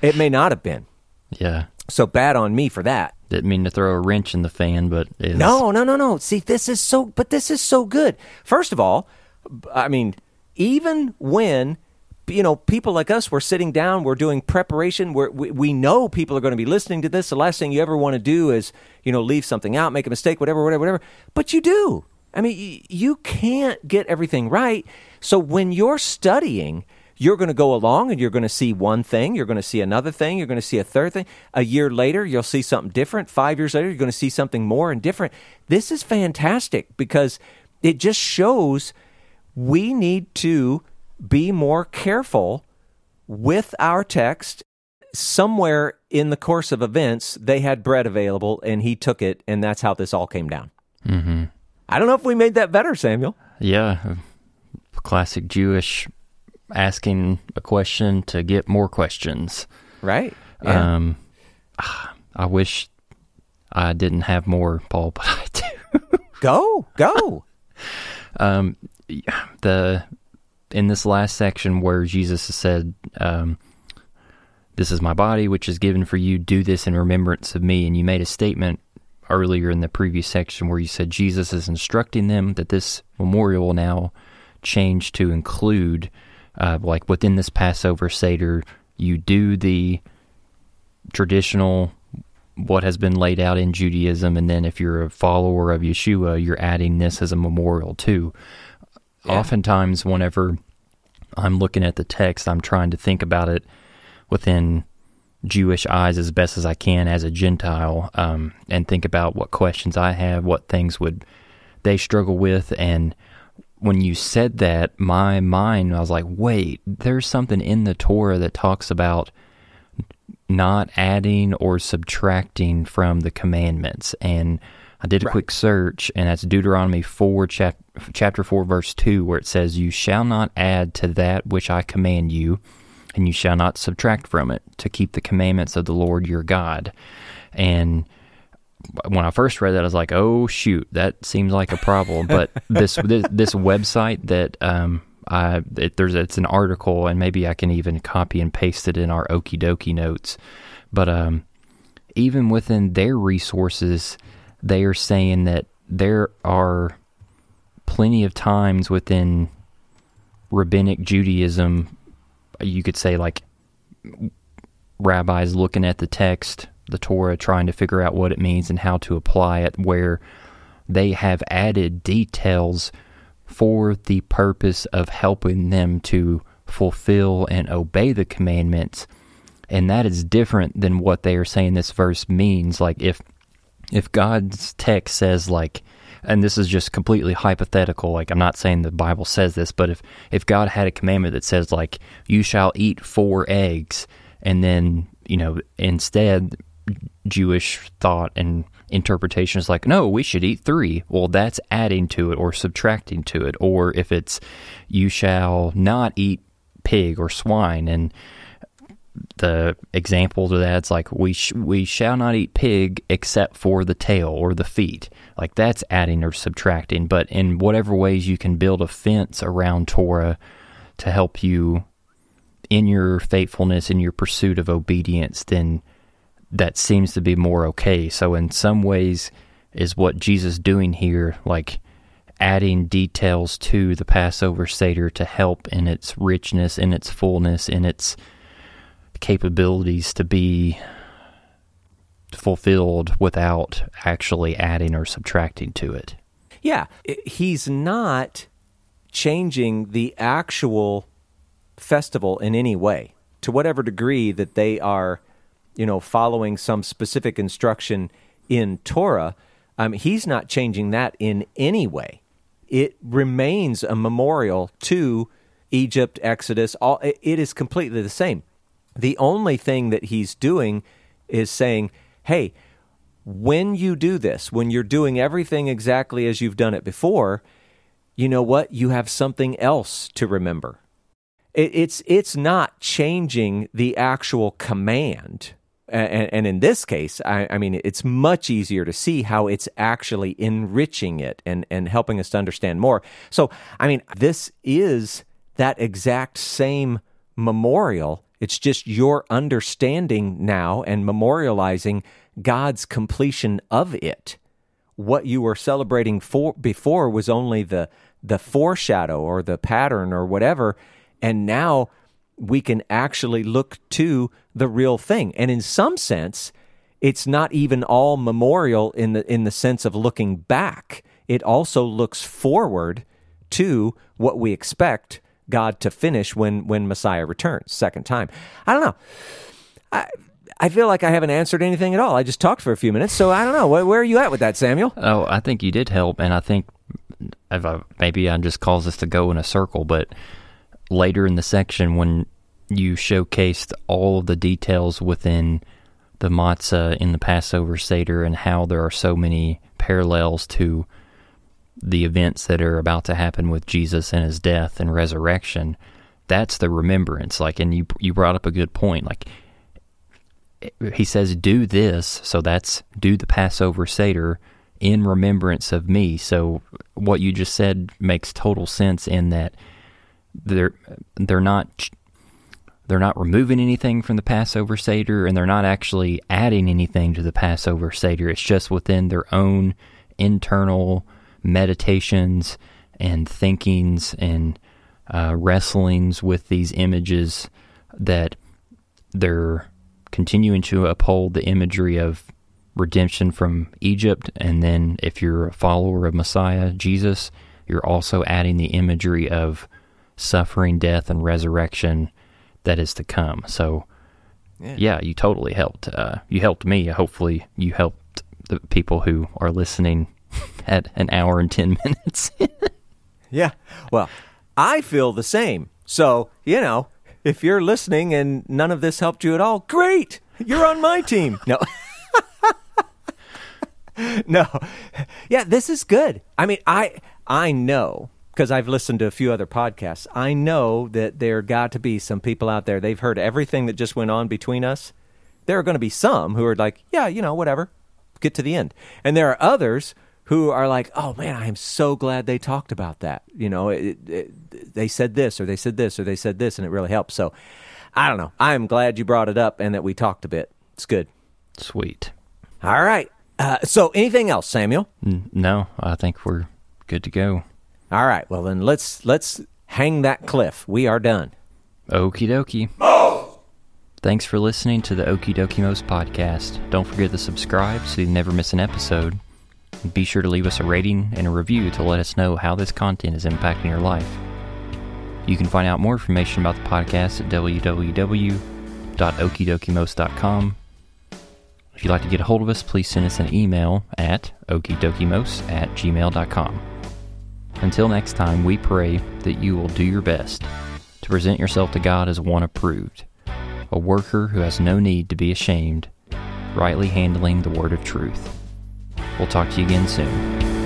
It may not have been. Yeah, So bad on me for that. didn't mean to throw a wrench in the fan, but No, no, no, no. See, this is so, but this is so good. First of all, I mean, even when you know people like us, we're sitting down, we're doing preparation, we're, we we know people are going to be listening to this. The last thing you ever want to do is you know leave something out, make a mistake, whatever, whatever, whatever. But you do. I mean, you, you can't get everything right. So when you're studying. You're going to go along and you're going to see one thing. You're going to see another thing. You're going to see a third thing. A year later, you'll see something different. Five years later, you're going to see something more and different. This is fantastic because it just shows we need to be more careful with our text. Somewhere in the course of events, they had bread available and he took it, and that's how this all came down. Mm-hmm. I don't know if we made that better, Samuel. Yeah, classic Jewish asking a question to get more questions. Right? Yeah. Um, I wish I didn't have more, Paul, but I do. go, go. um, the in this last section where Jesus said, um, "This is my body, which is given for you. Do this in remembrance of me." And you made a statement earlier in the previous section where you said Jesus is instructing them that this memorial will now change to include, uh, like within this Passover Seder, you do the traditional what has been laid out in Judaism, and then if you're a follower of Yeshua, you're adding this as a memorial too. Yeah. Oftentimes, whenever I'm looking at the text, I'm trying to think about it within Jewish eyes as best as I can as a Gentile, um, and think about what questions I have, what things would they struggle with, and when you said that, my mind, I was like, wait, there's something in the Torah that talks about not adding or subtracting from the commandments. And I did a Right. quick search, and that's Deuteronomy 4, chap- chapter 4, verse 2, where it says, You shall not add to that which I command you, and you shall not subtract from it, to keep the commandments of the Lord your God. And when I first read that, I was like, "Oh shoot, that seems like a problem." But this this, this website that um, I it, there's it's an article, and maybe I can even copy and paste it in our okie dokie notes. But um, even within their resources, they are saying that there are plenty of times within rabbinic Judaism, you could say like rabbis looking at the text, the Torah, trying to figure out what it means and how to apply it, where they have added details for the purpose of helping them to fulfill and obey the commandments. And that is different than what they are saying this verse means. Like if if God's text says like and this is just completely hypothetical, like I'm not saying the Bible says this, but if if God had a commandment that says like you shall eat four eggs and then, you know, instead Jewish thought and interpretation is like, no, we should eat three. Well, that's adding to it or subtracting to it. Or if it's, you shall not eat pig or swine, and the example to that's like we sh- we shall not eat pig except for the tail or the feet. Like that's adding or subtracting. But in whatever ways you can build a fence around Torah to help you in your faithfulness in your pursuit of obedience, then that seems to be more okay. So in some ways is what Jesus doing here like adding details to the Passover Seder to help in its richness, in its fullness, in its capabilities to be fulfilled without actually adding or subtracting to it. Yeah, he's not changing the actual festival in any way. To whatever degree that they are, you know, following some specific instruction in Torah, um, he's not changing that in any way. It remains a memorial to Egypt, Exodus. All it is completely the same. The only thing that he's doing is saying, hey, when you do this, when you're doing everything exactly as you've done it before, you know what? You have something else to remember. it's it's not changing the actual command. And, in this case, I, I, mean, it's much easier to see how it's actually enriching it and, and helping us to understand more. So, I mean, this is that exact same memorial it's just your understanding now and memorializing God's completion of it. What you were celebrating for before was only the the foreshadow or the pattern or whatever, and now we can actually look to the real thing. And in some sense, it's not even all memorial in the in the sense of looking back. It also looks forward to what we expect God to finish when when Messiah returns second time. I don't know. I I feel like I haven't answered anything at all. I just talked for a few minutes, so I don't know. Where, where are you at with that, Samuel? Oh, I think you did help, and I think I, maybe I just caused us to go in a circle. But later in the section, when you showcased all of the details within the matzah in the Passover Seder and how there are so many parallels to the events that are about to happen with Jesus and his death and resurrection, that's the remembrance. Like, and you you brought up a good point. Like, he says, "Do this," so that's do the Passover Seder in remembrance of me. So, what you just said makes total sense in that they're they're not they're not removing anything from the Passover Seder, and they're not actually adding anything to the Passover Seder. It's just within their own internal meditations and thinkings and uh, wrestlings with these images that they're continuing to uphold the imagery of redemption from Egypt. And then, if you're a follower of Messiah, Jesus, you're also adding the imagery of suffering, death, and resurrection that is to come. So, yeah, yeah you totally helped. Uh, you helped me. Hopefully, you helped the people who are listening at an hour and 10 minutes. yeah. Well, I feel the same. So, you know, if you're listening and none of this helped you at all, great. You're on my team. No. no. Yeah, this is good. I mean, I I know because I've listened to a few other podcasts. I know that there got to be some people out there. They've heard everything that just went on between us. There are going to be some who are like, yeah, you know, whatever. Get to the end. And there are others who are like, "Oh man, I am so glad they talked about that." You know, it, it, they said this or they said this or they said this, and it really helps. So, I don't know. I am glad you brought it up and that we talked a bit. It's good. Sweet. All right. Uh, so, anything else, Samuel? No, I think we're good to go. All right. Well, then let's let's hang that cliff. We are done. Okie dokie. Thanks for listening to the Okie Dokie Most podcast. Don't forget to subscribe so you never miss an episode. Be sure to leave us a rating and a review to let us know how this content is impacting your life. You can find out more information about the podcast at www.ocdokie.com. help.okidokimos.com. If you'd like to get a hold of us, please send us an email at okidokimos at gmail.com. Until next time, we pray that you will do your best to present yourself to God as one approved, a worker who has no need to be ashamed, rightly handling the word of truth. We'll talk to you again soon.